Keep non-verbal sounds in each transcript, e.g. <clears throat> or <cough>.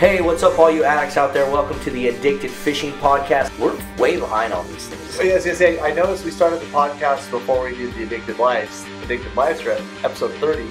Hey, what's up, all you addicts out there? Welcome to the Addicted Fishing Podcast. We're way behind on these things. I was gonna say, I noticed we started the podcast before we did the Addicted Lives, Addicted Lives Trip, episode 30,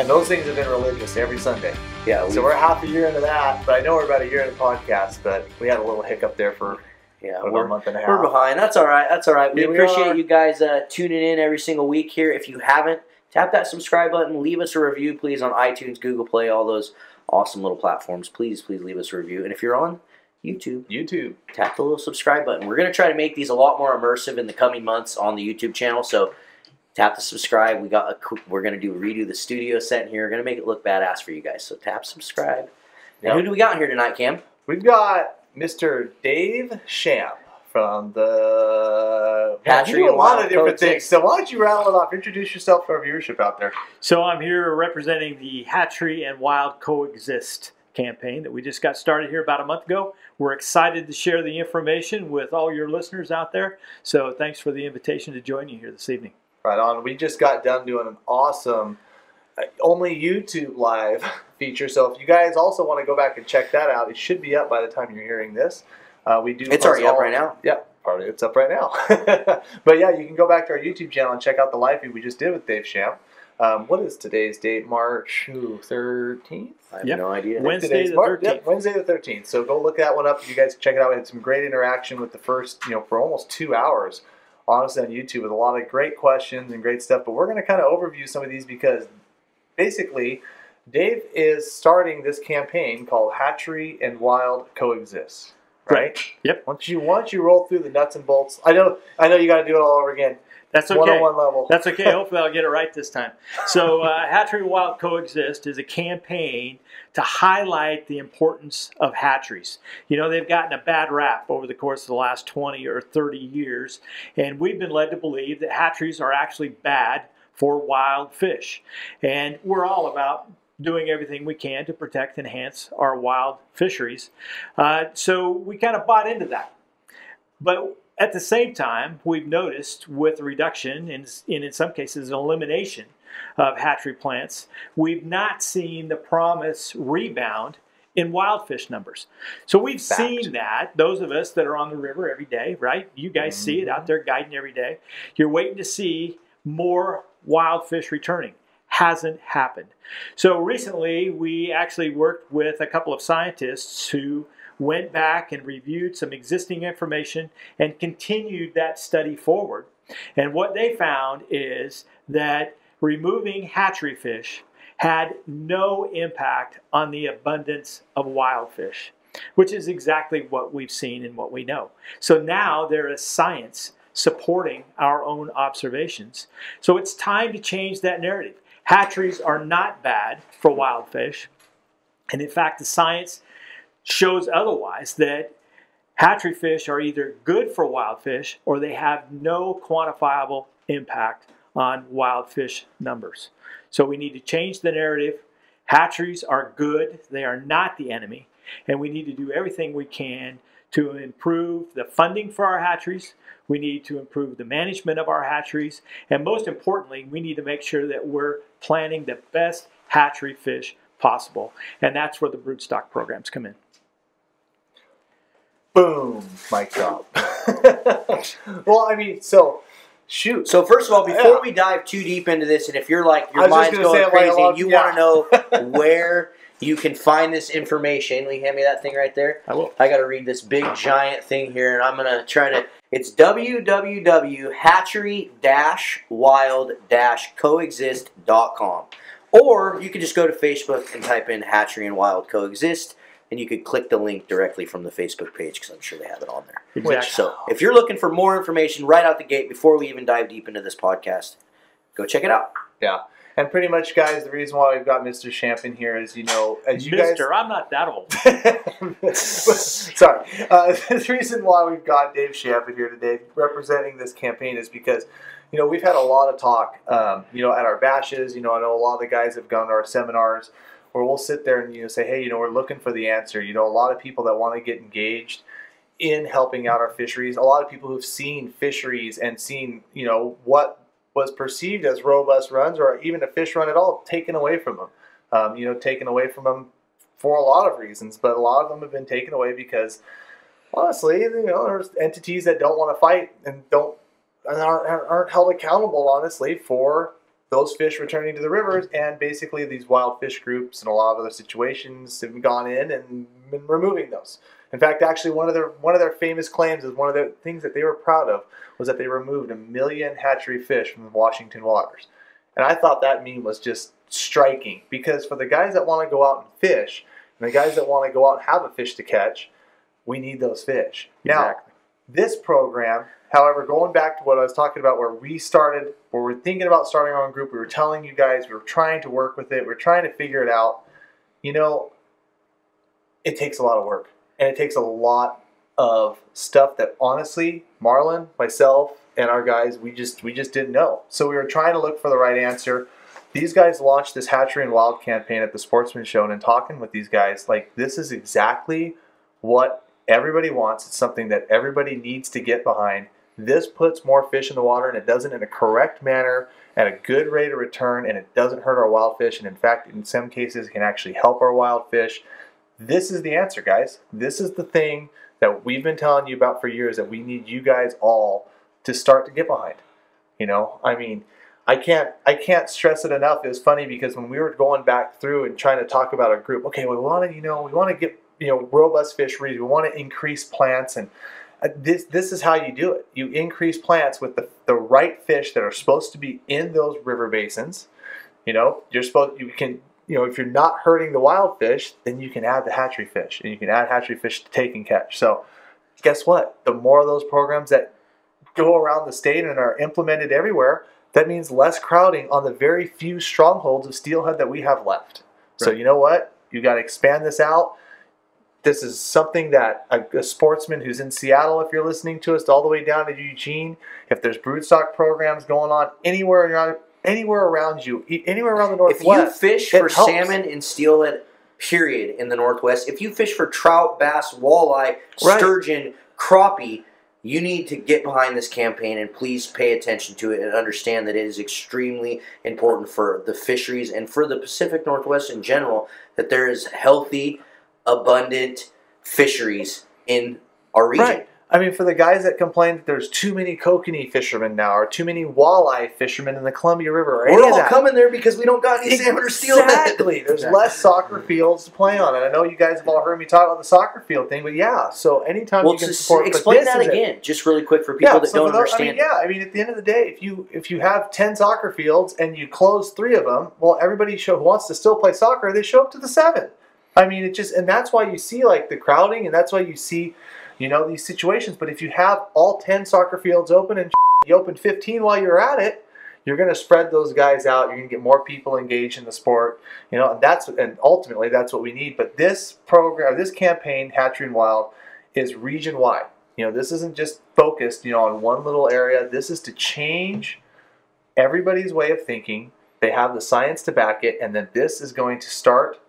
and those things have been religious every Sunday. Yeah, we, So we're half a year into that, but I know we're about a year into the podcast, but we had a little hiccup there for yeah, we're, a month and a half. we're behind. That's all right. That's all right. We appreciate are. you guys uh, tuning in every single week here. If you haven't, tap that subscribe button. Leave us a review, please, on iTunes, Google Play, all those awesome little platforms. Please, please leave us a review. And if you're on YouTube, YouTube. tap the little subscribe button. We're going to try to make these a lot more immersive in the coming months on the YouTube channel. So tap the subscribe. We got a, we're going to do redo the studio set here. We're going to make it look badass for you guys. So tap subscribe. And Yep. who do we got here tonight, Cam? We've got Mr. Dave Shamp from the Hatchery You do a lot of different Coexist. things. So why don't you rattle it off? Introduce yourself to our viewership out there. So I'm here representing the Hatchery and Wild Coexist campaign that we just got started here about a month ago. We're excited to share the information with all your listeners out there. So thanks for the invitation to join you here this evening. Right on. We just got done doing an awesome, uh, only YouTube live <laughs> feature. So if you guys also want to go back and check that out, it should be up by the time you're hearing this. Uh, we do. It's post already up right now. Yeah, part of it's up right now. <laughs> but yeah, you can go back to our YouTube channel and check out the live feed we just did with Dave Sham. Um, what is today's date? March thirteenth. I have Yep. no idea. Wednesday the 13th. yep, Wednesday the thirteenth. So go look that one up. You guys check it out. We had some great interaction with the first, you know, for almost two hours, honestly, on YouTube with a lot of great questions and great stuff. But we're going to kind of overview some of these because basically, Dave is starting this campaign called Hatchery and Wild Coexist. Right. Yep. Once you once you roll through the nuts and bolts, I know I know you got to do it all over again. That's okay. One on one level. That's okay. <laughs> Hopefully, I'll get it right this time. So, uh, Hatchery Wild Coexist is a campaign to highlight the importance of hatcheries. You know, they've gotten a bad rap over the course of the last 20 or 30 years, and we've been led to believe that hatcheries are actually bad for wild fish. And we're all about doing everything we can to protect and enhance our wild fisheries. Uh, so, we kind of bought into that. But at the same time, we've noticed with reduction and in, in some cases elimination of hatchery plants, we've not seen the promise rebound in wild fish numbers. So we've Fact. seen that. Those of us that are on the river every day, right? You guys see it out there guiding every day. You're waiting to see more wild fish returning. Hasn't happened. So recently, we actually worked with a couple of scientists who went back and reviewed some existing information and continued that study forward. And what they found is that removing hatchery fish had no impact on the abundance of wild fish, which is exactly what we've seen and what we know. So now there is science supporting our own observations. So it's time to change that narrative. Hatcheries are not bad for wild fish. And in fact, the science shows otherwise that hatchery fish are either good for wild fish or they have no quantifiable impact on wild fish numbers. So we need to change the narrative. Hatcheries are good, they are not the enemy, and we need to do everything we can to improve the funding for our hatcheries. We need to improve the management of our hatcheries, and most importantly, we need to make sure that we're planting the best hatchery fish possible. And that's where the broodstock programs come in. Boom, mic drop. <laughs> well, I mean, so shoot. So first of all, before Yeah. we dive too deep into this, and if you're like your was mind's gonna say, like, crazy a and you yeah. want to know <laughs> where you can find this information, will you hand me that thing right there? I will. I got to read this big giant thing here, and I'm gonna try to. It's www.hatchery-wild-coexist.com, or you could just go to Facebook and type in Hatchery and Wild Coexist, and you could click the link directly from the Facebook page because I'm sure they have it on there. Exactly. So if you're looking for more information right out the gate before we even dive deep into this podcast, go check it out. Yeah. And pretty much, guys, the reason why we've got Mr. Champ in here is, you know, as you guys Mister, I'm not that old. <laughs> Sorry. Uh, <laughs> the reason why we've got Dave Champ in here today representing this campaign is because, you know, we've had a lot of talk, um, you know, at our bashes. You know, I know a lot of the guys have gone to our seminars where we'll sit there and, you know, say, hey, you know, we're looking for the answer. You know, a lot of people that want to get engaged in helping out our fisheries, a lot of people who've seen fisheries and seen, you know, what was perceived as robust runs or even a fish run at all taken away from them. Um, you know, taken away from them for a lot of reasons, but a lot of them have been taken away because honestly, you know, there's entities that don't want to fight and don't and aren't, aren't held accountable, honestly, for those fish returning to the rivers. And basically, these wild fish groups and a lot of other situations have gone in and been removing those. In fact, actually, one of their one of their famous claims is one of the things that they were proud of was that they removed a million hatchery fish from the Washington waters. And I thought that meme was just striking because for the guys that want to go out and fish, and the guys that want to go out and have a fish to catch, we need those fish. Now, this program, however, going back to what I was talking about, where we started, where we're thinking about starting our own group, we were telling you guys, we were trying to work with it, we are trying to figure it out. You know, it takes a lot of work, and it takes a lot of stuff that honestly, Marlon, myself, and our guys, we just we just didn't know. So we were trying to look for the right answer. These guys launched this Hatchery and Wild campaign at the Sportsman Show, and in talking with these guys, like this is exactly what everybody wants. It's something that everybody needs to get behind. This puts more fish in the water, and it does it in a correct manner at a good rate of return, and it doesn't hurt our wild fish. And in fact, in some cases, it can actually help our wild fish. This is the answer, guys. This is the thing that we've been telling you about for years that we need you guys all to start to get behind. You know, I mean, I can't I can't stress it enough. It was funny because when we were going back through and trying to talk about a group, okay, we want to you know we want to get you know robust fisheries. We want to increase plants and uh, this this is how you do it. You increase plants with the, the right fish that are supposed to be in those river basins. You know, you're supposed you can you know if you're not hurting the wild fish, then you can add the hatchery fish and you can add hatchery fish to take and catch. So guess what? The more of those programs that go around the state and are implemented everywhere, that means less crowding on the very few strongholds of steelhead that we have left. So you know what? You got to expand this out. This is something that a, a sportsman who's in Seattle, if you're listening to us, all the way down to Eugene, if there's broodstock programs going on anywhere anywhere around you, anywhere around the northwest. If you fish for helps. salmon and steelhead, period, in the Northwest, if you fish for trout, bass, walleye, Right. sturgeon, crappie, you need to get behind this campaign and please pay attention to it and understand that it is extremely important for the fisheries and for the Pacific Northwest in general that there is healthy, abundant fisheries in our region. Right. I mean, for the guys that complain that there's too many kokanee fishermen now, or too many walleye fishermen in the Columbia River, or We're all that. coming there because we don't got any salmon or steelhead. Exactly. There's Exactly. less soccer fields to play on, and I know you guys have all heard me talk about the soccer field thing, but yeah. So anytime Well, you can support, explain that that is it. again, just really quick for people Yeah, that so don't for those- understand. I mean, yeah, I mean, at the end of the day, if you if you have ten soccer fields and you close three of them, well, everybody show, who wants to still play soccer, they show up to the seven. I mean, it just and that's why you see like the crowding, and that's why you see, you know, these situations. But if you have all ten soccer fields open and <laughs> you open fifteen while you're at it, you're going to spread those guys out. You're going to get more people engaged in the sport. You know, and that's and ultimately that's what we need. But this program, this campaign, Hatchery and Wild, is region wide. You know, this isn't just focused, you know, on one little area. This is to change everybody's way of thinking. They have the science to back it, and then this is going to start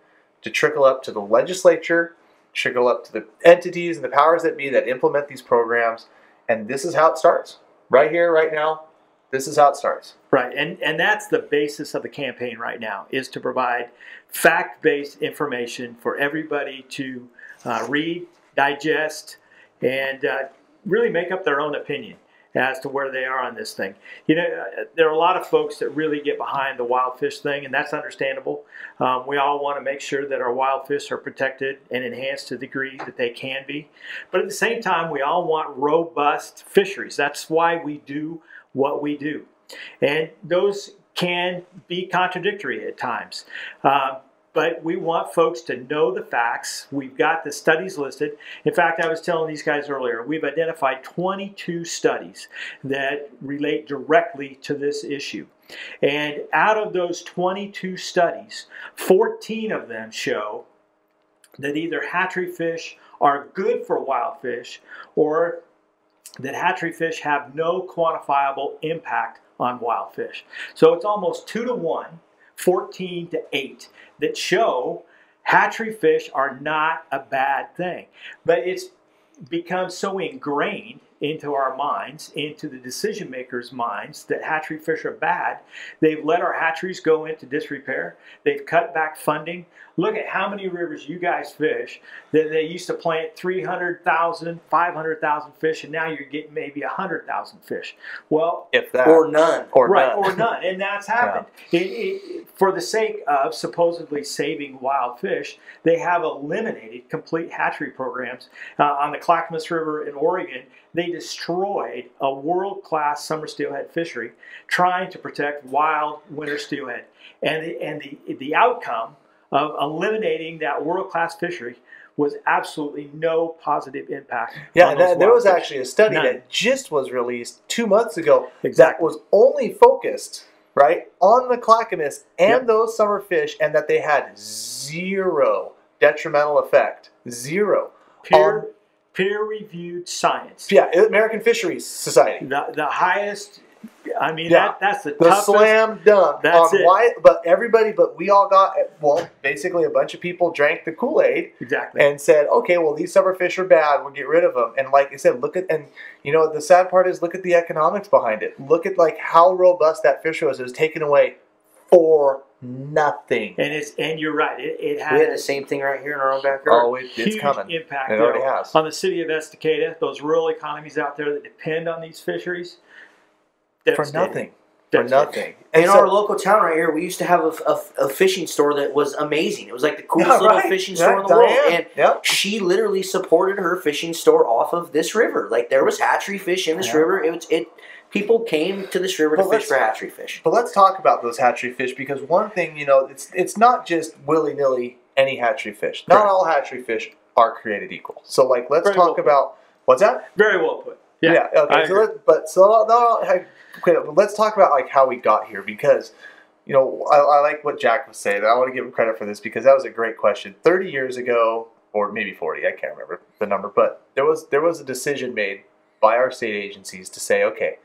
to trickle up to the legislature, trickle up to the entities and the powers that be that implement these programs. And this is how it starts. Right here, right now, this is how it starts. Right, and and that's the basis of the campaign right now is to provide fact-based information for everybody to uh, read, digest, and uh, really make up their own opinion as to where they are on this thing. You know, uh, there are a lot of folks that really get behind the wild fish thing, and that's understandable. Um, we all want to make sure that our wild fish are protected and enhanced to the degree that they can be. But at the same time, we all want robust fisheries. That's why we do what we do. And those can be contradictory at times. Uh, but we want folks to know the facts. We've got the studies listed. In fact, I was telling these guys earlier, we've identified 22 studies that relate directly to this issue. And out of those 22 studies, 14 of them show that either hatchery fish are good for wild fish or that hatchery fish have no quantifiable impact on wild fish. So it's almost two to one, 14 to 8, that show hatchery fish are not a bad thing. But it's become so ingrained into our minds, into the decision makers' minds, that hatchery fish are bad. They've let our hatcheries go into disrepair. They've cut back funding. Look at how many rivers you guys fish that they used to plant 300,000, 500,000 fish, and now you're getting maybe 100,000 fish. Well, if that or none. or right, none. or none, and that's happened. It, it, for the sake of supposedly saving wild fish, they have eliminated complete hatchery programs uh, on the Clackamas River in Oregon. They destroyed a world-class summer steelhead fishery, trying to protect wild winter steelhead, and the, and the the outcome of eliminating that world-class fishery was absolutely no positive impact. Yeah, on those that, there was fish. actually a study None. that just was released two months ago that was only focused right on the clackamas and Yep. those summer fish, and that they had zero detrimental effect. Zero. on- peer-reviewed science. Yeah, American Fisheries Society. The, the highest, I mean, Yeah. that, that's the, The toughest. slam dunk That's it. why, but everybody, but we all got well. Basically, a bunch of people drank the Kool Aid Exactly. and said, "Okay, well, these summer fish are bad. We'll get rid of them." And like I said, look at and you know the sad part is look at the economics behind it. Look at like how robust that fish was. It was taken away for nothing. And it's and you're right. It, it We had the same thing right here in our own backyard. Oh, it, it's huge coming. impact It though, already has. on the city of Estacada. Those rural economies out there that depend on these fisheries. For nothing. For Devastating. nothing. In And our local town right here, we used to have a, a, a fishing store that was amazing. It was like the <laughs> coolest Yeah, little right. fishing Yeah, store in the world. And Yep. she literally supported her fishing store off of this river. Like there was hatchery fish in this Yeah. river. It was it. People came to this river But to fish for hatchery fish. But let's talk about those hatchery fish because one thing, you know, it's it's not just willy nilly any hatchery fish. Not Correct. all hatchery fish are created equal. So, like, let's Very talk well about what's that? Very well put. Yeah. okay. I so let, but so no, no, hey, okay, but let's talk about like how we got here because you know I, I like what Jack was saying. I want to give him credit for this because that was a great question. Thirty years ago, or maybe forty, I can't remember the number, but there was there was a decision made by our state agencies to say, okay,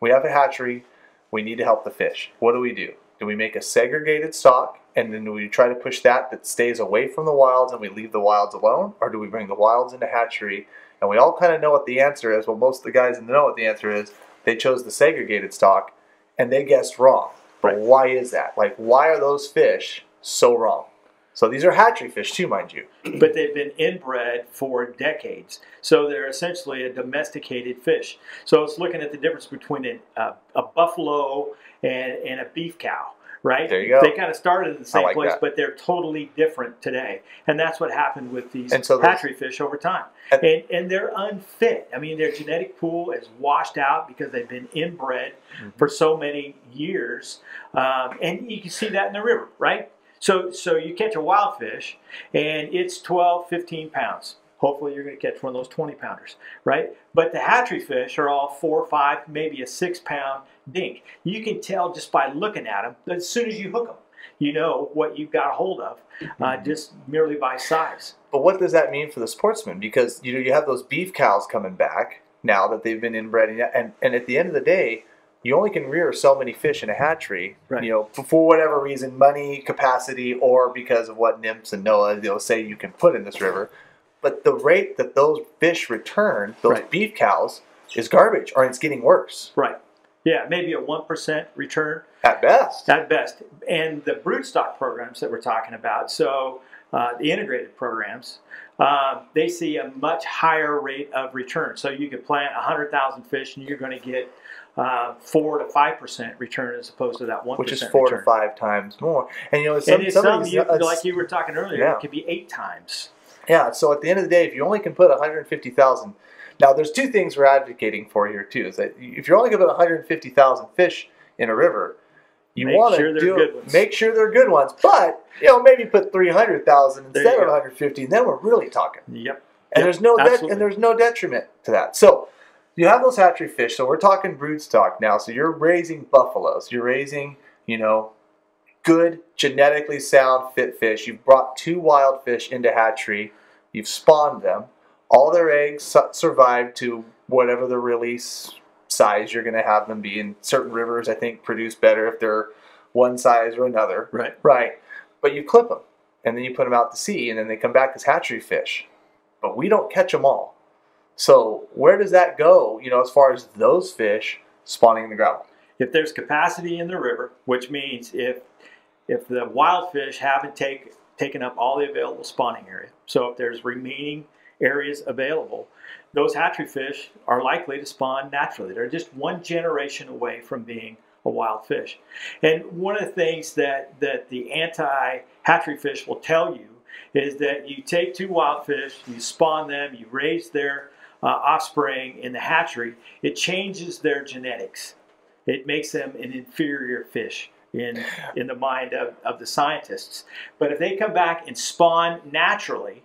we have a hatchery, we need to help the fish. What do we do? Do we make a segregated stock and then do we try to push that that stays away from the wilds and we leave the wilds alone, or do we bring the wilds into hatchery? And we all kind of know what the answer is. Well, most of the guys in the know what the answer is. They chose the segregated stock, and they guessed wrong. But Right. why is that? Like, why are those fish so wrong? So these are hatchery fish too, mind you. <clears throat> but they've been inbred for decades. So they're essentially a domesticated fish. So it's looking at the difference between a, a, a buffalo and, and a beef cow, right? There you go. They kind of started in the same like place, that. but they're totally different today. And that's what happened with these And so hatchery fish over time. And- And, and they're unfit. I mean, their genetic pool is washed out because they've been inbred Mm-hmm. for so many years. Um, and you can see that in the river, right? So, so you catch a wild fish and it's 12, 15 pounds. Hopefully, you're going to catch one of those 20 pounders, right? But the hatchery fish are all four, five, maybe a six pound dink. You can tell just by looking at them as soon as you hook them, you know what you've got a hold of uh, just merely by size. But what does that mean for the sportsman? Because you know you have those beef cows coming back now that they've been inbred, and and, and at the end of the day, you only can rear so many fish in a hatchery. Right. You know, for- for whatever reason, money, capacity, or because of what NMFS and NOAA they'll say you can put in this river. But the rate that those fish return, those Right. beef cows, is garbage, or it's getting worse Right. Yeah, maybe a 1% return at best. at best. And the broodstock programs that we're talking about, so uh, the integrated programs, um, they see a much higher rate of return. So you could plant 100,000 fish and you're going to get uh, 4 to 5% return as opposed to that 1% Which is four return. to five times more, and you know some, and some some, you, like you were talking earlier, yeah. it could be eight times. Yeah, so at the end of the day, if you only can put 150,000, now there's two things we're advocating for here too. Is that if you're only going to put 150,000 fish in a river, you want to sure do make sure they're good ones. But you know, maybe put 300,000 instead of 150, and then we're really talking. Yep. And Yep, there's no absolutely. and there's no detriment to that. So you have those hatchery fish. So we're talking broodstock now. So you're raising buffaloes. You're raising, you know, good genetically sound fit fish. You've brought two wild fish into hatchery. You've spawned them. All their eggs su- survived to whatever the release size you're going to have them be. In certain rivers, I think produce better if they're one size or another. Right. Right. But you clip them and then you put them out to sea and then they come back as hatchery fish. But we don't catch them all. So where does that go? You know, as far as those fish spawning in the gravel. If there's capacity in the river, which means if if the wild fish haven't take, taken up all the available spawning area, so if there's remaining areas available, those hatchery fish are likely to spawn naturally. They're just one generation away from being a wild fish. And one of the things that, that the anti hatchery fish will tell you is that you take two wild fish, you spawn them, you raise their uh, offspring in the hatchery, it changes their genetics. It makes them an inferior fish in, in the mind of, of the scientists. But if they come back and spawn naturally,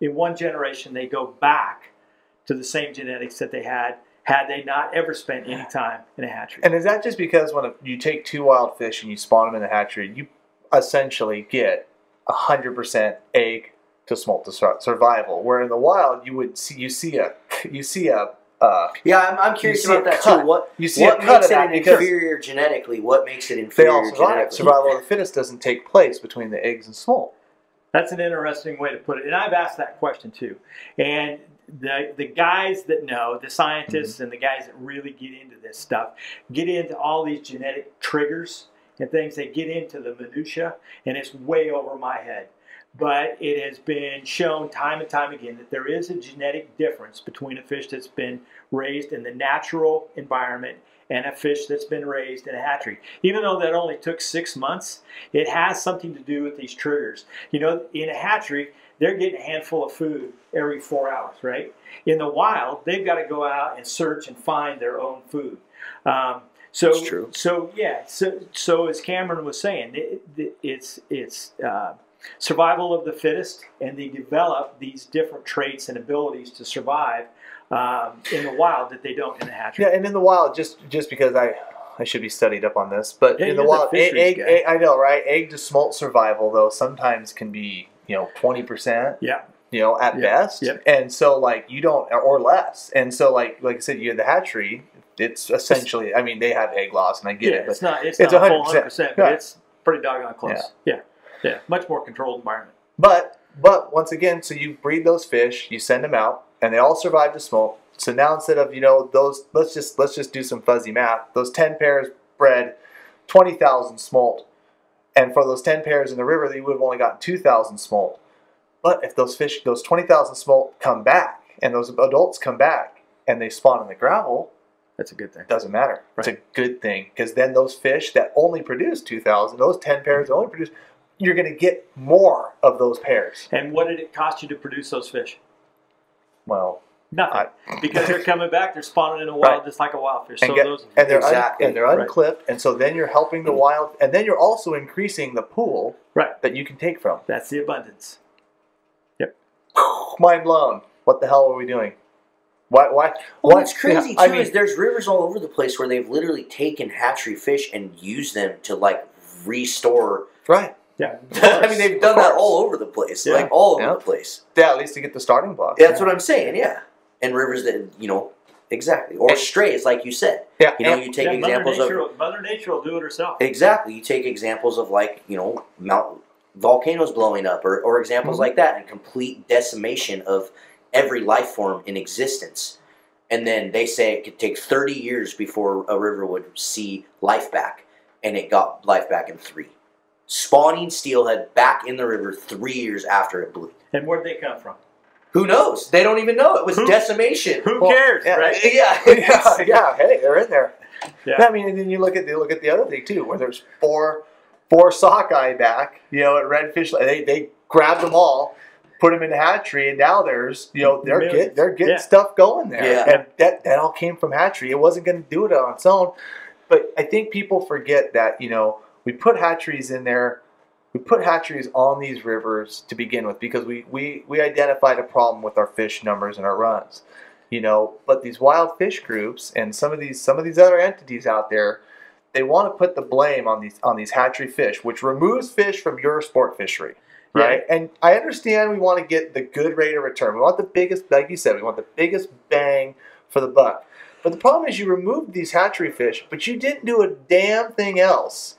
in one generation they go back to the same genetics that they had had they not ever spent any time in a hatchery. And is that just because when you take two wild fish and you spawn them in the hatchery, you essentially get hundred percent egg to smolt to survival? Where in the wild you would see you see a you see a uh, Yeah, I'm, I'm curious about that cut. too. What you see what a makes of it an inferior genetically? What makes it they inferior all genetically? Survival of the fittest doesn't take place between the eggs and smolt. That's an interesting way to put it. And I've asked that question too. And the, the guys that know, the scientists and the guys that really get into this stuff, get into all these genetic triggers and things. They get into the minutia, and it's way over my head. But it has been shown time and time again that there is a genetic difference between a fish that's been raised in the natural environment and a fish that's been raised in a hatchery. Even though that only took six months, it has something to do with these triggers. You know, in a hatchery, they're getting a handful of food every four hours, right? In the wild, they've got to go out and search and find their own food. Um, so, That's true. so yeah, so, so as Cameron was saying, it, it, it's it's uh, survival of the fittest, and they develop these different traits and abilities to survive um, in the wild that they don't in the hatchery. Yeah, and in the wild, just just because I I should be studied up on this, but Yeah, in the you're the wild, egg, egg, egg- I know, right? Egg to smolt survival though sometimes can be you know twenty percent. Yeah. You know, at best, yep. and so like you don't, or less, and so like like I said, you had the hatchery. It's essentially, I mean, they have egg loss, and I get yeah, it, but it's not it's, it's not a full 100%, hundred percent, but yeah. it's pretty doggone close. Yeah. Yeah, Much more controlled environment. But but once again, so you breed those fish, you send them out, and they all survive the smolt. So now instead of you know those, let's just let's just do some fuzzy math. Those ten pairs bred twenty thousand smolt, and for those ten pairs in the river, you would have only gotten two thousand smolt. But if those fish, those twenty thousand smolt come back, and those adults come back, and they spawn in the gravel, That's a good thing. doesn't matter. It's a good thing because then those fish that only produce two thousand, those ten pairs that only produce, you're going to get more of those pairs. And what did it cost you to produce those fish? Well, Nothing, because they're coming back. They're spawning in the wild Right. just like a wild fish. and So get those and they're Exactly. un, and they're Right. unclipped, and so then you're helping the wild, and then you're also increasing the pool right. that you can take from. That's the abundance. Yep. <sighs> Mind blown. What the hell are we doing? Why? Why? Well, why- what's crazy yeah, too I mean, is there's rivers all over the place where they've literally taken hatchery fish and used them to like restore. right? Yeah. <laughs> I mean, they've done that all over the place, Yeah. like all over Yeah. the place. Yeah, at least to get the starting block. Yeah, that's what I'm saying. Yeah, and rivers that you know exactly or And- strays, like you said. Yeah, You know, and- you take yeah, examples Mother of will- Mother Nature will do it herself. exactly. You take examples of like you know Mount volcanoes blowing up, or or examples Mhm. like that, and complete decimation of every life form in existence. And then they say it could take 30 years before a river would see life back, and it got life back in three. Spawning steelhead back in the river three years after it blew. And where did they come from? Who knows? They don't even know. It was Who- decimation. Who Well, cares, yeah, right? Yeah. yeah, <laughs> yeah. Hey, they're in there. Yeah. I mean, and then you look at the look at the other thing too, where there's four four sockeye back, you know, at redfish. They they grabbed them all, put them in the hatchery, and now there's you know they're get they're getting Yeah. stuff going there. Yeah. And that that all came from hatchery. It wasn't going to do it on its own. But I think people forget that you know we put hatcheries in there. We put hatcheries on these rivers to begin with because we, we, we identified a problem with our fish numbers and our runs. You know but these wild fish groups and some of these some of these other entities out there they want to put the blame on these on these hatchery fish which removes fish from your sport fishery right. and i understand we want to get the good rate of return. We want the biggest like you said we want the biggest bang for the buck. But the problem is you removed these hatchery fish but you didn't do a damn thing else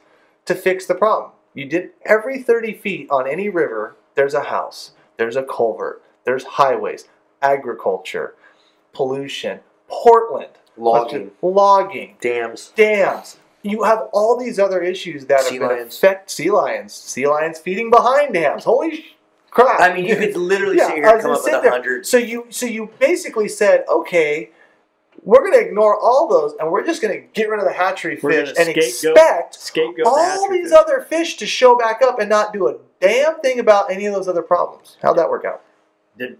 to fix the problem you did every 30 feet on any river there's a house there's a culvert there's highways agriculture pollution, Portland, Logging, logging, dams. dams. You have all these other issues that Sea are going to lions. affect sea lions. Sea lions feeding behind dams. Holy sh- crap! I mean, you could literally Yeah, sit here and come up with a hundred. So you so you basically said, okay, we're going to ignore all those, and we're just going to get rid of the hatchery fish and scapegoat expect Scapegoat all hatchery these fish. other fish to show back up and not do a damn thing about any of those other problems. How'd that work out? Didn't.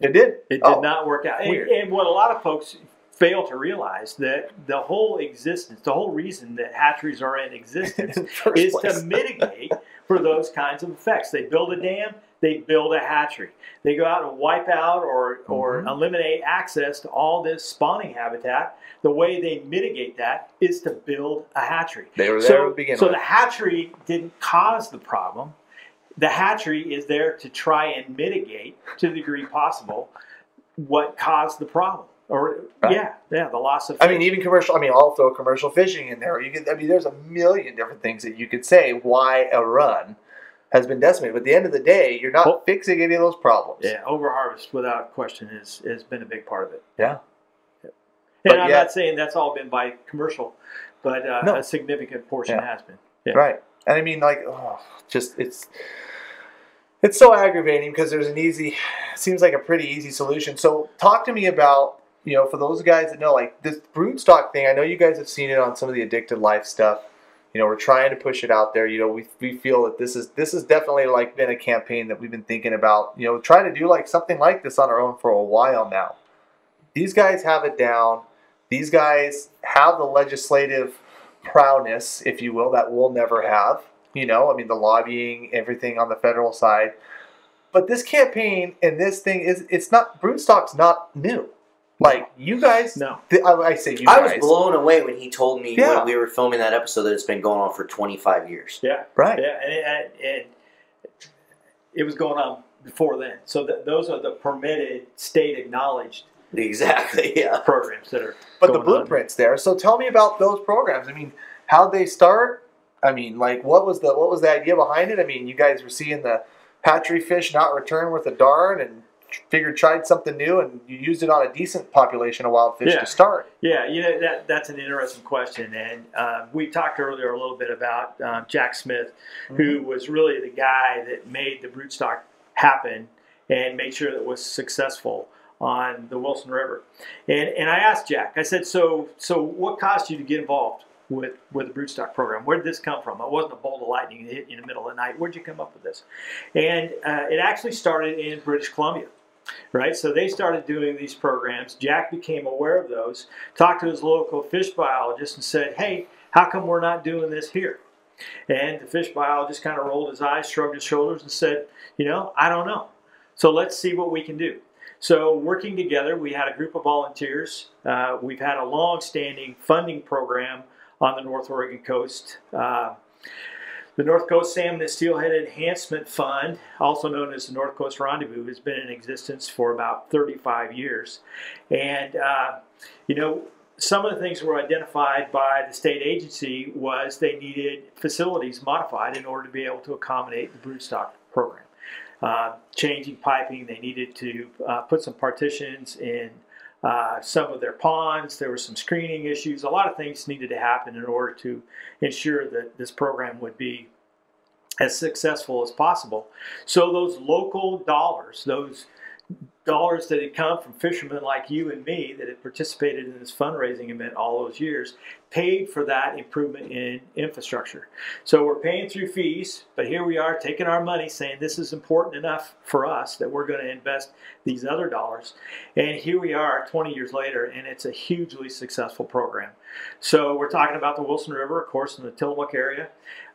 It did. It oh. did Oh, not work out. And, and what a lot of folks fail to realize that the whole existence, the whole reason that hatcheries are in existence <laughs> in is place. to mitigate for those kinds of effects. They build a dam, they build a hatchery. They go out and wipe out or, or Mhm. eliminate access to all this spawning habitat. The way they mitigate that is to build a hatchery. They were there So, to begin so with. the hatchery didn't cause the problem. The hatchery is there to try and mitigate to the degree possible what caused the problem. Or Right. yeah, yeah, the loss of. I mean, even commercial. I mean, I'll throw commercial fishing in there. You could. I mean, there's a million different things that you could say why a run has been decimated. But at the end of the day, you're not fixing any of those problems. yeah, overharvest without question is has been a big part of it. Yeah. And But I'm yet- not saying that's all been by commercial, but uh, No. a significant portion Yeah. has been. Yeah. Right. And I mean, like, oh, just it's it's so aggravating because there's an easy, seems like a pretty easy solution. So talk to me about you know for those guys that know like this broodstock thing. I know you guys have seen it on some of the addicted life stuff. You know, we're trying to push it out there. You know, we, we feel that this is this has definitely like been a campaign that we've been thinking about. You know, trying to do like something like this on our own for a while now. These guys have it down. These guys have the legislative proudness, if you will, that we'll never have. You know, I mean, the lobbying, everything on the federal side. But this campaign and this thing is, it's not, Broodstock's not new. Like, you guys, No. th- I, I say you guys I guys. was blown away when he told me Yeah. when we were filming that episode that it's been going on for 25 years. Yeah, Right. yeah, and it, and it, it was going on before then. So th- those are the permitted, state acknowledged Exactly. <laughs> Yeah. programs that are. But the going on. blueprint's there. So tell me about those programs. I mean, how'd they start? I mean, like, what was the what was the idea behind it? I mean, you guys were seeing the hatchery fish not return worth a darn, and figured tried something new, and you used it on a decent population of wild fish Yeah. to start. Yeah, you know that that's an interesting question, and uh, we talked earlier a little bit about um, Jack Smith, who was really the guy that made the broodstock happen and made sure that it was successful on the Wilson River. And and I asked Jack, I said, so so what caused you to get involved with with the broodstock program? Where did this come from? It wasn't a bolt of lightning that hit you in the middle of the night. Where'd you come up with this? And uh, it actually started in British Columbia right? So they started doing these programs. Jack became aware of those, talked to his local fish biologist, and said, "Hey, how come we're not doing this here?" And the fish biologist kind of rolled his eyes, shrugged his shoulders, and said, "You know, I don't know. So let's see what we can do." So working together, we had a group of volunteers. Uh, we've had a long-standing funding program on the North Oregon coast. Uh, the North Coast Salmon and Steelhead Enhancement Fund, also known as the North Coast Rendezvous, has been in existence for about 35 years. And, uh, you know, some of the things were identified by the state agency was they needed facilities modified in order to be able to accommodate the broodstock program. Uh, changing piping, they needed to uh, put some partitions in uh, some of their ponds. There were some screening issues. A lot of things needed to happen in order to ensure that this program would be as successful as possible. So those local dollars, those dollars that had come from fishermen like you and me that had participated in this fundraising event all those years paid for that improvement in infrastructure. So we're paying through fees, but here we are taking our money saying this is important enough for us that we're going to invest these other dollars. And here we are 20 years later, and it's a hugely successful program. So we're talking about the Wilson River, of course, in the Tillamook area.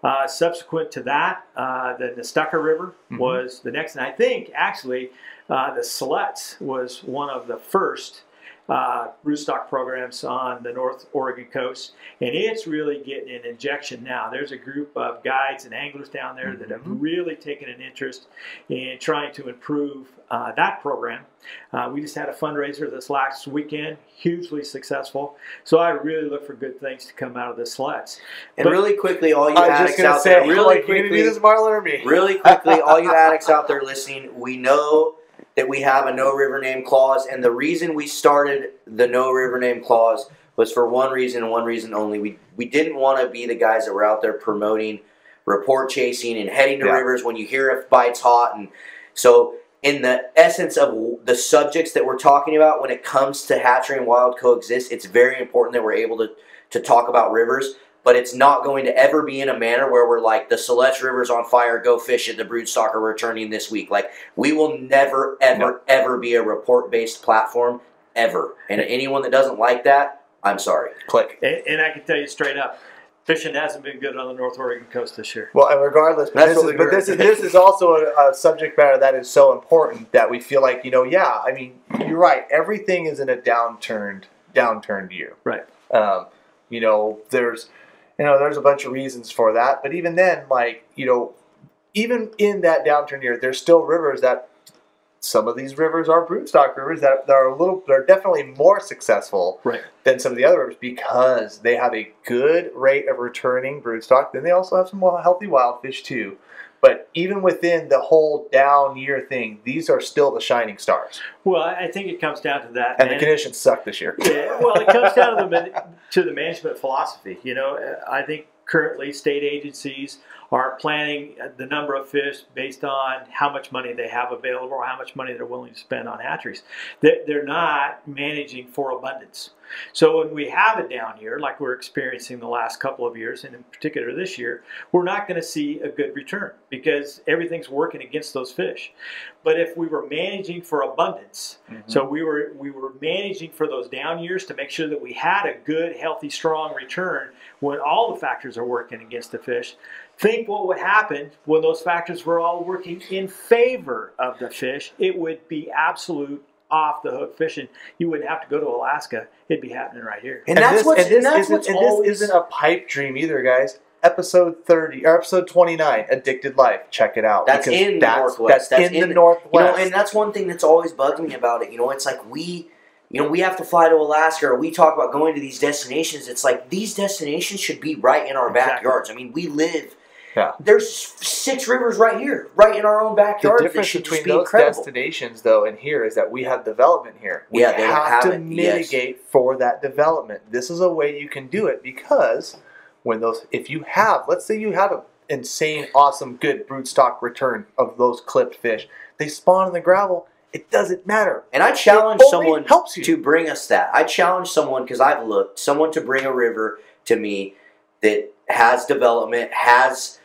Uh, subsequent to that, uh, the Nestucca River Mhm. was the next, and I think actually uh, the Siletz was one of the first uh, broodstock programs on the North Oregon coast, and it's really getting an injection now. There's a group of guides and anglers down there that have Mhm. really taken an interest in trying to improve uh, that program. Uh, we just had a fundraiser this last weekend, hugely successful. So I really look for good things to come out of the Siletz. And But- really quickly, all you I was addicts just out say, there, really like, quickly, this, Marlon or me? really quickly, all you addicts out there listening, we know that we have a no river name clause, and the reason we started the no river name clause was for one reason and one reason only. We we didn't want to be the guys that were out there promoting report chasing and heading to Yeah. rivers when you hear if bites hot, and so in the essence of the subjects that we're talking about when it comes to hatchery and wild coexist, it's very important that we're able to to talk about rivers. But it's not going to ever be in a manner where we're like the Siletz River's on fire. Go fish it. The broodstock are returning this week. Like we will never, ever, ever be a report-based platform ever. And anyone that doesn't like that, I'm sorry. Click. And, and I can tell you straight up, fishing hasn't been good on the North Oregon coast this year. Well, and regardless, but, this what is, we but this is this is also a, a subject matter that is so important that we feel like you know, yeah. I mean, you're right. Everything is in a downturned downturned year. Right. Um, you know, there's you know, there's a bunch of reasons for that, but even then, like you know, even in that downturn year, there's still rivers that some of these rivers are broodstock rivers that, that are a little, they're definitely more successful Right. than some of the other rivers because they have a good rate of returning broodstock. Then they also have some healthy wild fish too. But even within the whole down year thing, these are still the shining stars. Well, I think it comes down to that. And the conditions suck this year. Yeah, well, it comes down to the <laughs> man- to the management philosophy. You know, I think currently state agencies are planning the number of fish based on how much money they have available or how much money they're willing to spend on hatcheries. They- They're not managing for abundance. So when we have a down year, like we're experiencing the last couple of years, and in particular this year, we're not going to see a good return because everything's working against those fish. But if we were managing for abundance, mm-hmm. so we were we were managing for those down years to make sure that we had a good, healthy, strong return when all the factors are working against the fish. Think what would happen when those factors were all working in favor of the fish. It would be absolute off the hook fishing. You wouldn't have to go to Alaska. It'd be happening right here. And, that's this, what's and this, and that's isn't, what's and always this isn't a pipe dream either, guys. Episode thirty or episode twenty nine, Addicted Life. Check it out. That's because in the that's, Northwest. That's, That's in, in- the Northwest. You know, and that's one thing that's always bugged me about it. You know, it's like we, you know, we have to fly to Alaska or we talk about going to these destinations. It's like these destinations should be right in our Exactly. backyards. I mean, we live. Yeah. There's six rivers right here, right in our own backyard. that difference between be those incredible. destinations, though, and here is that we have development here. We Yeah, they have, have to it, yes. mitigate for that development. This is a way you can do it because when those, if you have, let's say you have an insane, awesome, good broodstock return of those clipped fish, they spawn in the gravel. It doesn't matter. And I challenge someone helps you. to bring us that. I challenge someone because I've looked, someone to bring a river to me that has development, has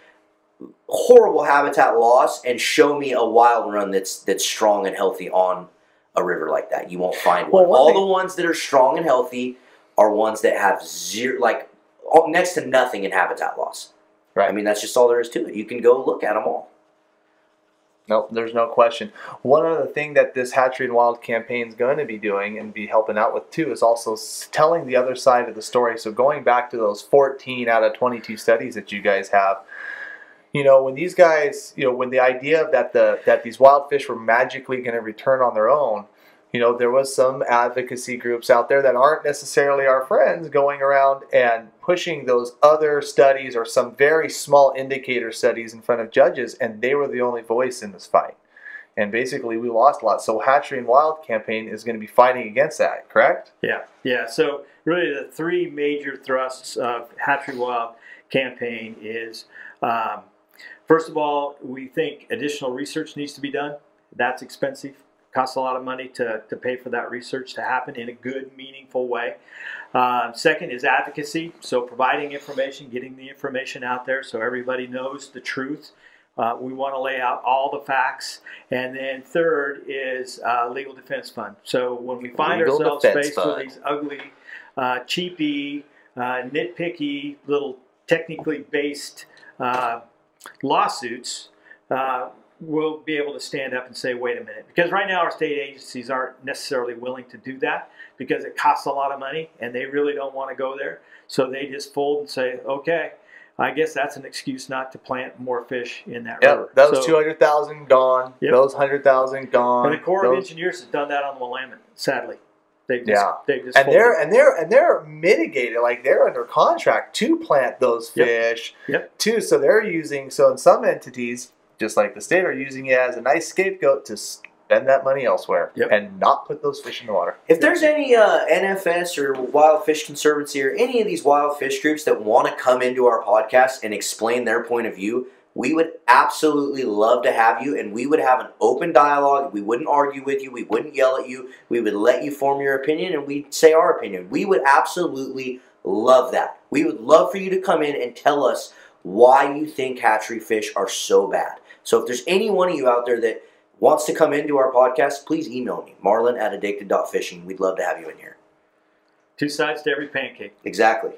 horrible habitat loss, and show me a wild run that's that's strong and healthy on a river like that. You won't find one. Well, one All thing- the ones that are strong and healthy are ones that have zero, like next to nothing in habitat loss. Right. I mean, that's just all there is to it. You can go look at them all. Nope, there's no question. One other thing that this Hatchery and Wild campaign is going to be doing and be helping out with too is also telling the other side of the story. So going back to those 14 out of 22 studies that you guys have, you know, when these guys, you know, when the idea that the that these wild fish were magically going to return on their own, you know, there was some advocacy groups out there that aren't necessarily our friends going around and pushing those other studies or some very small indicator studies in front of judges, and they were the only voice in this fight. And basically, we lost a lot. So, Hatchery and Wild campaign is going to be fighting against that, correct? Yeah, yeah. So really, the three major thrusts of Hatchery Wild campaign is um, first of all, we think additional research needs to be done. That's expensive. Costs a lot of money to, to pay for that research to happen in a good, meaningful way. Um, second is advocacy. So providing information, getting the information out there so everybody knows the truth. Uh, we want to lay out all the facts. And then third is uh, legal defense fund. So when we find Legal ourselves faced fund. with these ugly, uh, cheapy, uh, nitpicky, little technically based uh, lawsuits, uh, we'll be able to stand up and say, wait a minute. Because right now, our state agencies aren't necessarily willing to do that because it costs a lot of money and they really don't want to go there. So they just fold and say, okay, I guess that's an excuse not to plant more fish in that river. Yep. Those So- 200,000 gone. Yep. Those 100,000 gone. and the Corps of Engineers has done that on the Willamette, sadly. They've just, Yeah. they've just and they're and they're and they're mitigated like they're under contract to plant those fish Yep. too so they're using so in some entities just like the state are using it as a nice scapegoat to spend that money elsewhere Yep. and not put those fish in the water. If there's any uh, NFS or Wild Fish Conservancy or any of these wild fish groups that want to come into our podcast and explain their point of view, we would absolutely love to have you and we would have an open dialogue. We wouldn't argue with you, we wouldn't yell at you, we would let you form your opinion and we'd say our opinion. We would absolutely love that. We would love for you to come in and tell us why you think hatchery fish are so bad. So if there's any one of you out there that wants to come into our podcast, please email me, marlin at addicted.fishing. We'd love to have you in here. Two sides to every pancake. Exactly.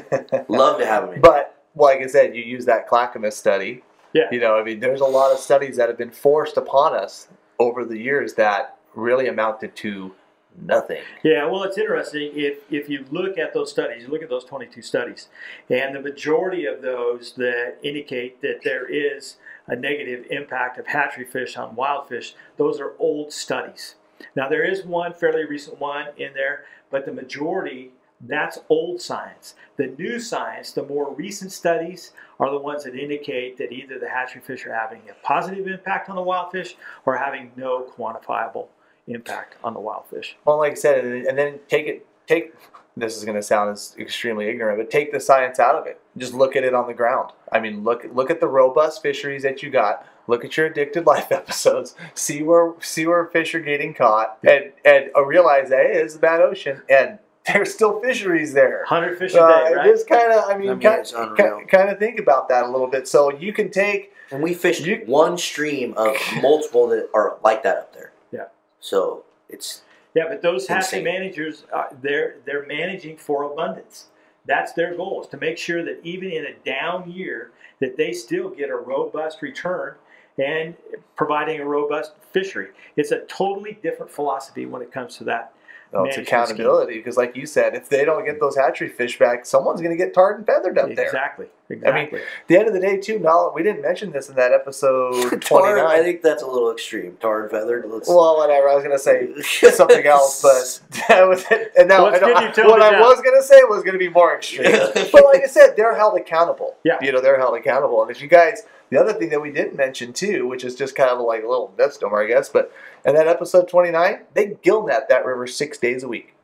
<laughs> Love to have him in. But like I said, you use that Clackamas study. Yeah. You know, I mean, there's a lot of studies that have been forced upon us over the years that really amounted to nothing. Yeah, well, it's interesting. If, if you look at those studies, you look at those 22 studies, and the majority of those that indicate that there is a negative impact of hatchery fish on wild fish, those are old studies. Now, there is one fairly recent one in there, but the majority, that's old science. The new science, the more recent studies, are the ones that indicate that either the hatchery fish are having a positive impact on the wild fish or having no quantifiable impact on the wild fish. Well, like I said, and, then take it, take. This is going to sound as extremely ignorant, but take the science out of it. Just look at it on the ground. I mean, look look at the robust fisheries that you got. Look at your addicted life <laughs> episodes. See where see where fish are getting caught, and and uh, realize that hey, it's a bad ocean, and there's still fisheries there. 100 fish a day, Uh, right? Just kind of, I mean, I kind, kind of think about that a little bit. So you can take And we fished You- one stream of <laughs> multiple that are like that up there. Yeah. So it's Yeah, but those hatchery Insane. managers, uh, they're they're managing for abundance. That's their goal is to make sure that even in a down year, that they still get a robust return and providing a robust fishery. It's a totally different philosophy when it comes to that. Oh, it's accountability because, like you said, if they don't get those hatchery fish back, someone's going to get tarred and feathered up there. Exactly. Exactly. I mean at the end of the day, too, now we didn't mention this in that episode <laughs> twenty tar. I think that's a little extreme. Tarred and feathered. Let's, Well, whatever. I was going to say <laughs> something else, but <laughs> that was it. And now, Well, it's I know- good you toned what I down. was going to say was going to be more extreme. but like I said, they're held accountable. Yeah. You know, they're held accountable. And if you guys, the other thing that we didn't mention too, which is just kind of like a little misnomer, I guess, but in that episode 29, they gill net that river six days a week.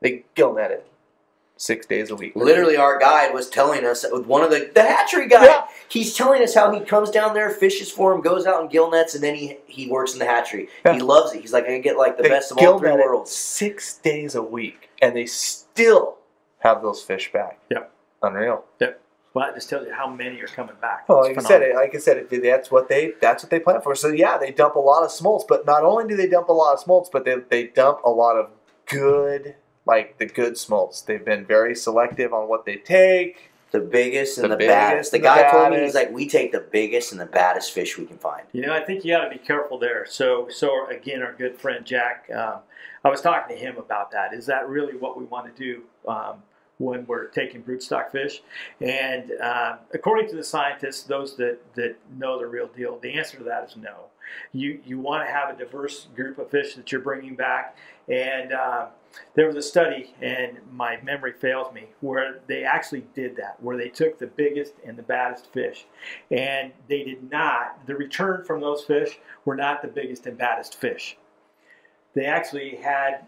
They gill net it six days a week. Literally, our guide was telling us one of the the hatchery guy. Yeah. He's telling us how he comes down there, fishes for him, goes out and gill nets, and then he he works in the hatchery. Yeah. He loves it. He's like, I get like the They best of all three it worlds. Six days a week. And they still have those fish back. Yep. Unreal. Well, that just tells you how many are coming back. Well, It's like I said, phenomenal. like I said, it- that's what they that's what they plan for. So yeah, they dump a lot of smolts, but not only do they dump a lot of smolts, but they they dump a lot of good, like the good smolts. They've been very selective on what they take. The biggest and The the, biggest baddest. The and the guy told me baddest. he's like, we take the biggest and the baddest fish we can find. You know, I think you got to be careful there. So, so again, our good friend Jack, um, I was talking to him about that. Is that really what we want to do um, when we're taking broodstock fish? And uh, according to the scientists, those that that know the real deal, the answer to that is no. You you want to have a diverse group of fish that you're bringing back, and uh, there was a study, and my memory fails me, where they actually did that, where they took the biggest and the baddest fish, and they did not. The return from those fish were not the biggest and baddest fish. They actually had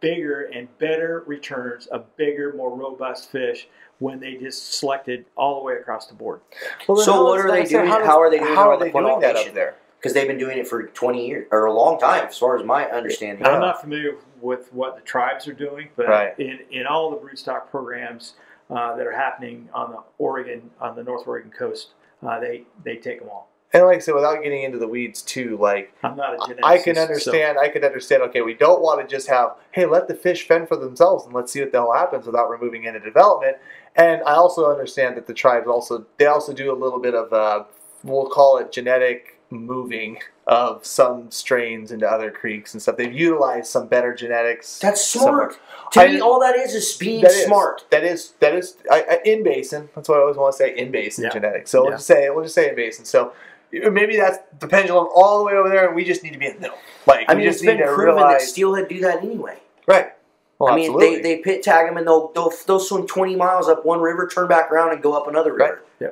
bigger and better returns of bigger, more robust fish when they just selected all the way across the board. Well, So what are they like I said, doing- does- how are they doing How are on the they doing that up there? Because they've been doing it for 20 years, or a long time, as far as my understanding. I'm not familiar with what the tribes are doing, but Right. in, in all the broodstock programs uh, that are happening on the Oregon, on the North Oregon coast, uh, they they take them all. And like I said, without getting into the weeds too, like I'm not a geneticist. I can so- understand. I can understand. Okay, we don't want to just have, hey, let the fish fend for themselves and let's see what the hell happens without removing any development. And I also understand that the tribes also they also do a little bit of uh, we'll call it genetic moving of some strains into other creeks and stuff. They've utilized some better genetics. That's somewhere. smart. To I- me, all that is is being That is- smart. That is that is I, I, in basin. That's what I always want to say. In basin Yeah. genetics. So we'll just say we'll just say in basin. So maybe that's the pendulum all the way over there, and we just need to be in the middle. Like I we mean, just it's been need to proven realize, that steelhead do that anyway. right. Well, I mean, absolutely. they, they pit tag them and they'll, they'll they'll swim 20 miles up one river, turn back around, and go up another river. Right. Yeah.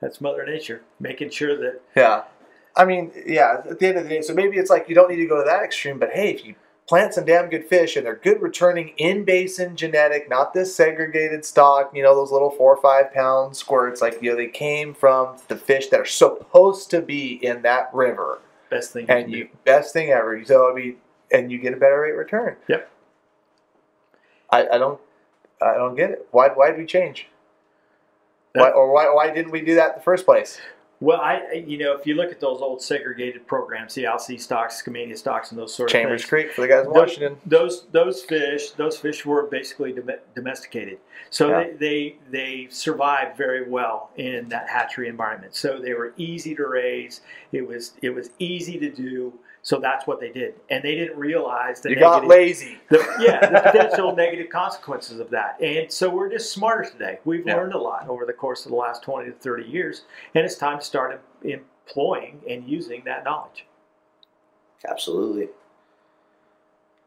That's Mother Nature making sure that yeah. I mean, yeah. At the end of the day, so maybe it's like you don't need to go to that extreme, but hey, if you plant some damn good fish and they're good returning in basin genetic, not this segregated stock, you know, those little four or five pound squirts, like you know, they came from the fish that are supposed to be in that river, Best thing. and you do. best thing ever. So I mean, and you get a better rate return. Yep. I, I don't I don't get it. Why why did we change? Why, or why, why didn't we do that in the first place? Well, I you know if you look at those old segregated programs, the Alsea stocks, Skamania stocks, and those sort Chambers of things. Creek for the guys in Those- Washington. Those those fish those fish were basically dom- domesticated, so Yeah. they, they they survived very well in that hatchery environment. So they were easy to raise. It was it was easy to do. So that's what they did, and they didn't realize that You got lazy. <laughs> the, yeah, the potential negative consequences of that. And so we're just smarter today. We've Yeah. learned a lot over the course of the last 20 to 30 years, and it's time to start employing and using that knowledge. Absolutely.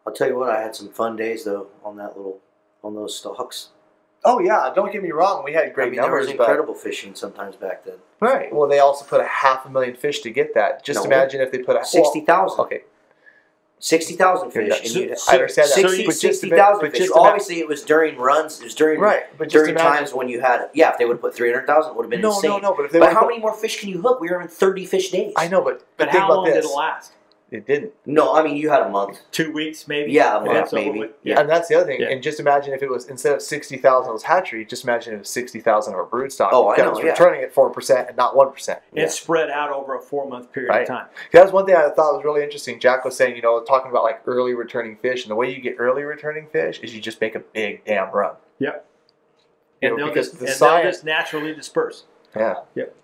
I'll tell you what, I had some fun days though on that little on those stocks. Oh yeah, don't get me wrong. We had great I mean, there was numbers, but incredible fishing sometimes back then. right. Well, they also put a half a million fish to get that. Just No. imagine if they put a Sixty thousand. Well, okay, Sixty thousand You're fish. And So- you so- I understand that. so Sixty but just sixty ima- thousand but fish. Obviously, it was during runs. It was during right. But during imagine. times when you had yeah. If they would have put three hundred thousand, would have been no, insane. no, no. But if they But how put- many more fish can you hook? We were in thirty fish days. I know, but But but think how about long this. did it last? It didn't. No, I mean you had a month. Two weeks, maybe? Yeah, a month, it's maybe. with? Yeah. And that's the other thing. Yeah. And just imagine if it was instead of sixty thousand was hatchery, just imagine if it was sixty thousand of a brood stock. Oh, I that know, was yeah. returning at four percent and not one percent. And It's spread out over a four month period Right. of time. That's one thing I thought was really interesting. Jack was saying, you know, talking about like early returning fish, and the way you get early returning fish is you just make a big damn run. Yep. You And, know, they'll because just, the and they'll science, just naturally disperse. yeah. Yep.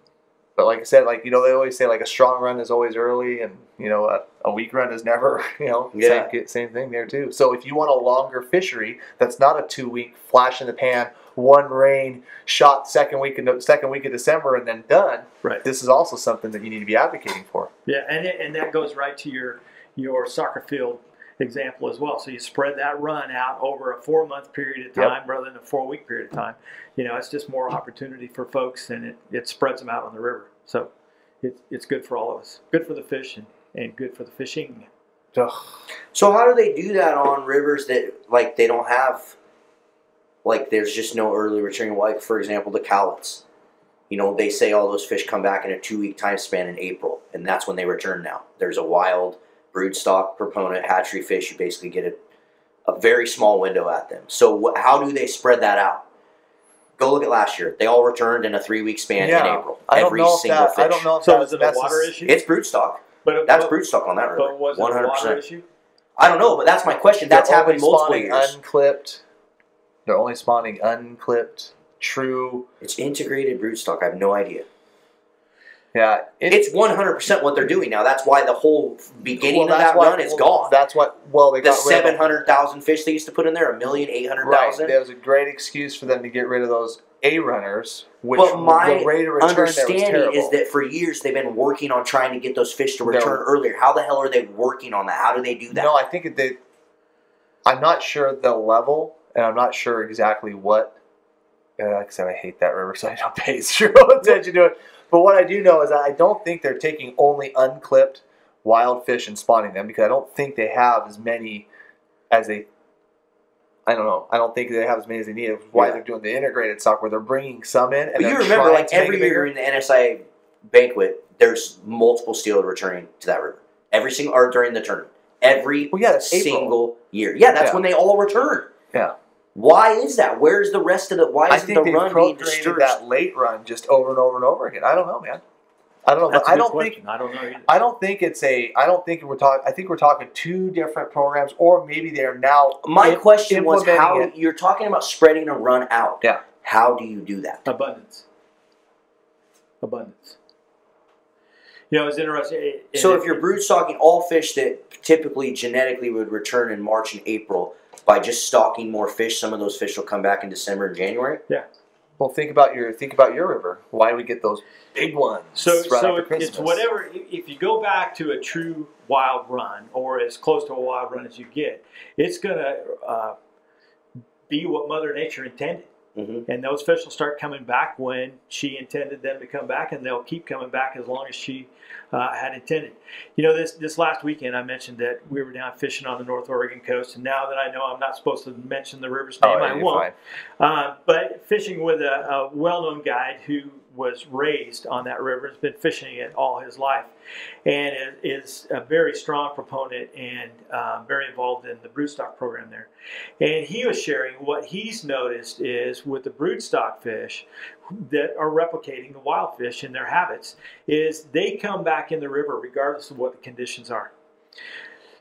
But like I said, like you know, they always say like a strong run is always early, and you know, a, a weak run is never. <laughs> You know, Yeah. same same thing there too. So if you want a longer fishery, that's not a two week flash in the pan, one rain shot second week in second week of December and then done. Right. This is also something that you need to be advocating for. Yeah, and it, and that goes right to your your soccer field example as well. So you spread that run out over a four month period of Yep. time rather than a four week period of time. You know, it's just more opportunity for folks, and it, it spreads them out on the river. So it's it's good for all of us. Good for the fish and, and good for the fishing. Ugh. So how do they do that on rivers that like they don't have like there's just no early returning like for example the Cowlitz. You know, they say all those fish come back in a two week time span in April, and that's when they return now. There's a wild broodstock proponent hatchery fish, you basically get a, a very small window at them. So wh- how do they spread that out? Go look at last year. They all returned in a three week span in April. I don't Every know if single that. fish. I don't know if So that's is it a water issue? It's broodstock. but That's but, broodstock on that river. But was it One a hundred water percent. issue? I don't know, but that's my question. That's They're happened only multiple years. Unclipped. They're only spawning unclipped, true. It's integrated broodstock. I have no idea. Yeah, it- It's 100% what they're doing now. That's why the whole beginning well, of that why- run is well, gone. That's what. Well, they The of them. 700,000 fish they used to put in there, a million eight hundred Right, That was a great excuse for them to get rid of those A runners, which But my the rate of return there was Understanding is that for years they've been working on trying to get those fish to return earlier. How the hell are they working on that? How do they do that? No, I think they. I'm not sure the level, and I'm not sure exactly what. Uh, like I said, I hate that river, so I don't pay <laughs> zero attention to it. But what I do know is that I don't think they're taking only unclipped wild fish and spawning them because I don't think they have as many as they. I don't know. I don't think they have as many as they need. It's Why Yeah. they're doing the integrated stock where they're bringing some in and but you remember, like every year in the NSI banquet, there's multiple steel returning to that river. Every single, or during the tournament. Every Well, yeah, that's April. single year. Yeah, that's Yeah. when they all return. Yeah. Why is that? Where's the rest of the? Why isn't think the run being procreated discouraged? that late run just over and over and over again. I don't know, man. I don't know, That's but a I good don't question. think I don't know either. I don't think it's a. I don't think we're talking. I think we're talking two different programs, or maybe they are now. My im- question was how it. you're talking about spreading a run out. Yeah. How do you do that? Abundance. Abundance. You know, it's interesting. it- it- So if you're brood stocking all fish that typically genetically would return in March and April by just stocking more fish, some of those fish will come back in December and January. Yeah. Well, think about your think about your river. Why do we get those big ones? So, right so after it- Christmas? it's whatever. If you go back to a true wild run, or as close to a wild run as you get, it's gonna uh, be what Mother Nature intended. Mhm. and those fish will start coming back when she intended them to come back, and they'll keep coming back as long as she uh, had intended. You know, this this last weekend I mentioned that we were down fishing on the North Oregon coast, and now that I know I'm not supposed to mention the river's name, I Oh, you're won't. Uh, but fishing with a, a well-known guide who was raised on that river, has been fishing it all his life, and is, a very strong proponent and uh, very involved in the broodstock program there. And he was sharing what he's noticed is with the broodstock fish that are replicating the wild fish in their habits, is they come back in the river regardless of what the conditions are.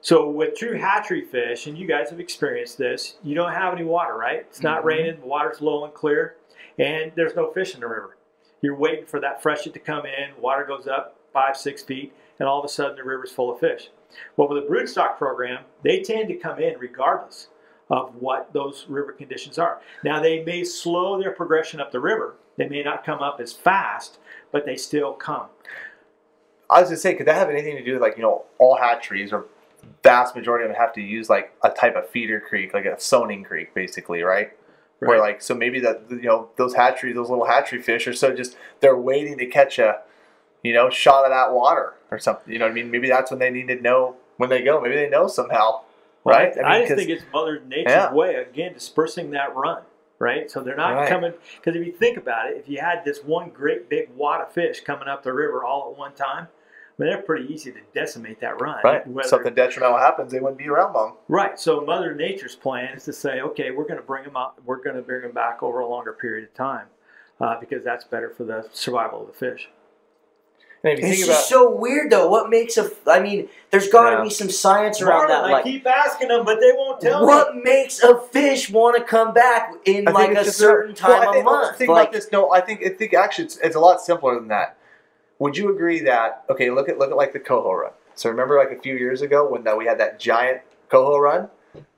So with true hatchery fish, and you guys have experienced this, you don't have any water, right? It's not Mhm. raining, the water's low and clear, and there's no fish in the river. You're waiting for that freshet to come in, water goes up five, six feet, and all of a sudden the river's full of fish. Well, with the broodstock program, they tend to come in regardless of what those river conditions are. Now, they may slow their progression up the river. They may not come up as fast, but they still come. I was gonna say, could that have anything to do with like you know all hatcheries or vast majority of them have to use like a type of feeder creek, like a soning creek, basically, right? Where like so maybe that you know those hatcheries, those little hatchery fish are so just they're waiting to catch a you know shot of that water or something. You know what I mean? Maybe that's when they need to know when they go. Maybe they know somehow, right? I, just 'cause- think it's Mother Nature's Yeah. way again dispersing that run, right? So they're not Right. coming because if you think about it, if you had this one great big wad of fish coming up the river all at one time, I mean they're pretty easy to decimate that run. right. Whether- Something detrimental happens, they wouldn't be around long. Right. So Mother Nature's plan is to say, okay, we're going to bring them up. We're going to bring them back over a longer period of time uh, because that's better for the survival of the fish. And if It's think about just so weird though. What makes a? I mean, there's got to Yeah. be some science around Marlon, that. I Like, keep asking them, but they won't tell me. what makes a fish want to come back in I think like a just certain well, time I think, of month? Think like, about this. No, I think I think actually it's, it's a lot simpler than that. Would you agree that okay? Look at look at like the coho run. So remember like a few years ago when that we had that giant coho run,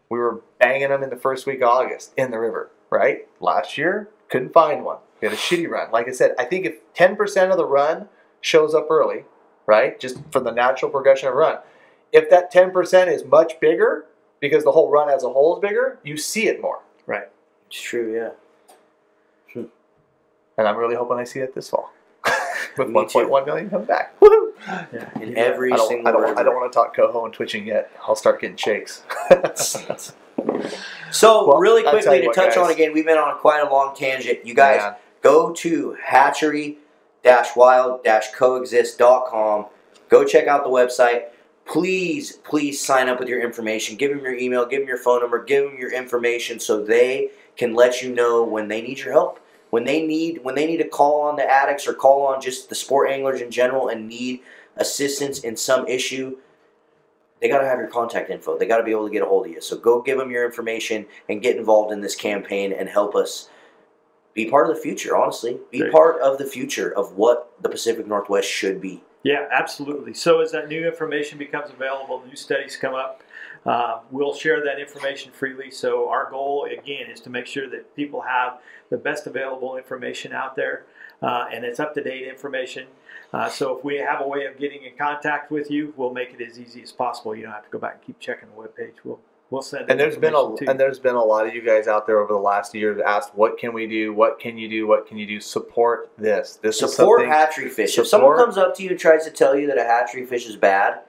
we were banging them in the first week of August in the river, right? Last year couldn't find one. We had a shitty run. Like I said, I think if ten percent of the run shows up early, right, just for the natural progression of run, if that ten percent is much bigger because the whole run as a whole is bigger, you see it more. Right. It's true, yeah. Hmm. And I'm really hoping I see it this fall. With 1.1 million coming back. <laughs> Woohoo! Yeah. In Yeah. every I don't, single I, don't. I don't want to talk coho and twitching yet. I'll start getting shakes. <laughs> So Well, really quickly to what, touch guys. on again, we've been on quite a long tangent. You guys Man. go to hatchery-wild-coexist.com. Go check out the website. Please, please sign up with your information. Give them your email, give them your phone number, give them your information so they can let you know when they need your help. When they need when they need to call on the addicts or call on just the sport anglers in general and need assistance in some issue, they got to have your contact info. They got to be able to get a hold of you. So go give them your information and get involved in this campaign and help us be part of the future, honestly. Be Great. part of the future of what the Pacific Northwest should be. Yeah, absolutely. So as that new information becomes available, new studies come up, uh, we'll share that information freely. So our goal, again, is to make sure that people have the best available information out there, uh, and it's up to date information. Uh, so if we have a way of getting in contact with you, we'll make it as easy as possible. You don't have to go back and keep checking the webpage. We'll we'll send. and there's been a to you. and there's been a lot of you guys out there over the last year that asked, "What can we do? What can you do? What can you do? Support this. This Support something." hatchery fish. If someone comes up to you and tries to tell you that a hatchery fish is bad,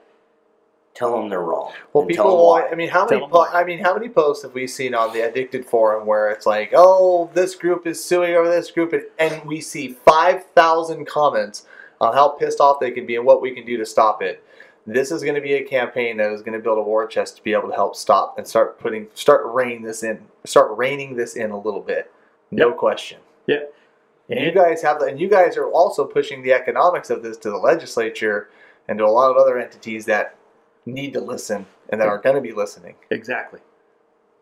tell them they're wrong. Well, and tell them people. why. I mean, how Tell many? 'em Po- I mean, how many posts have we seen on the Addicted forum where it's like, "Oh, this group is suing over this group," and, and we see five thousand comments on how pissed off they can be and what we can do to stop it. This is going to be a campaign that is going to build a war chest to be able to help stop and start putting, start reining this in, start reining this in a little bit. No Yep. question. And you guys have, the, and you guys are also pushing the economics of this to the legislature and to a lot of other entities that need to listen and that are going to be listening, exactly.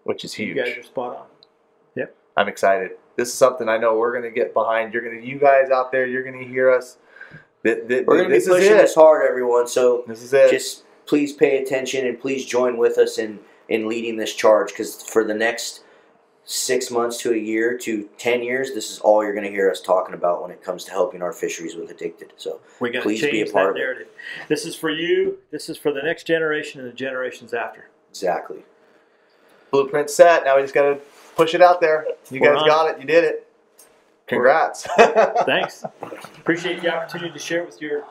which is huge. You guys are spot on. Yep, I'm excited. This is something I know we're going to get behind. You're going to, you guys out there, you're going to hear us. Th- th- We're going to be pushing it. this hard, everyone. So This is it. just please pay attention and please join with us in in leading this charge because for the next six months to a year to ten years this is all you're going to hear us talking about when it comes to helping our fisheries with addicted so We're going to Please be a part that of it. This is for you. This is for the next generation and the generations after. exactly Blueprint set. Now we just got to push it out there. You We're guys on got it. You did it. Congrats. <laughs> Thanks. Appreciate the opportunity to share with your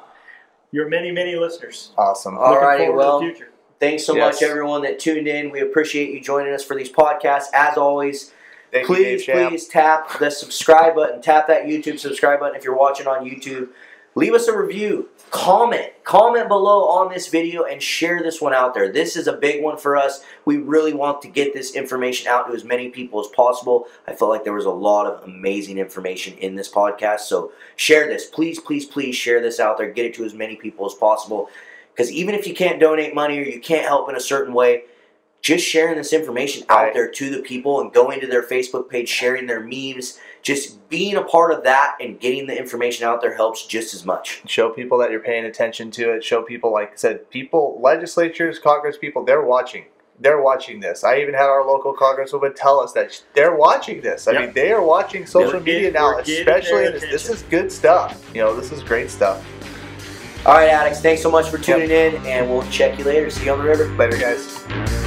your many many listeners. awesome. All Looking righty, well, to the future. Thanks so Yes. much, everyone that tuned in. We appreciate you joining us for these podcasts. As always, Thank please, Shamp. please tap the subscribe button. Tap that YouTube subscribe button if you're watching on YouTube. Leave us a review. Comment. Comment below on this video and share this one out there. This is a big one for us. We really want to get this information out to as many people as possible. I felt like there was a lot of amazing information in this podcast. So share this. Please, please, please share this out there. Get it to as many people as possible. Because even if you can't donate money or you can't help in a certain way, just sharing this information out Right. there to the people and going to their Facebook page, sharing their memes, just being a part of that and getting the information out there helps just as much. Show people that you're paying attention to it. Show people, like I said, people, legislatures, Congress people, they're watching. They're watching this. I even had our local congresswoman tell us that they're watching this. I Yep. mean, they are watching social getting- media now, especially in this. This is good stuff. You know, this is great stuff. All right, addicts, thanks so much for tuning in, and we'll check you later. See you on the river. Later, guys.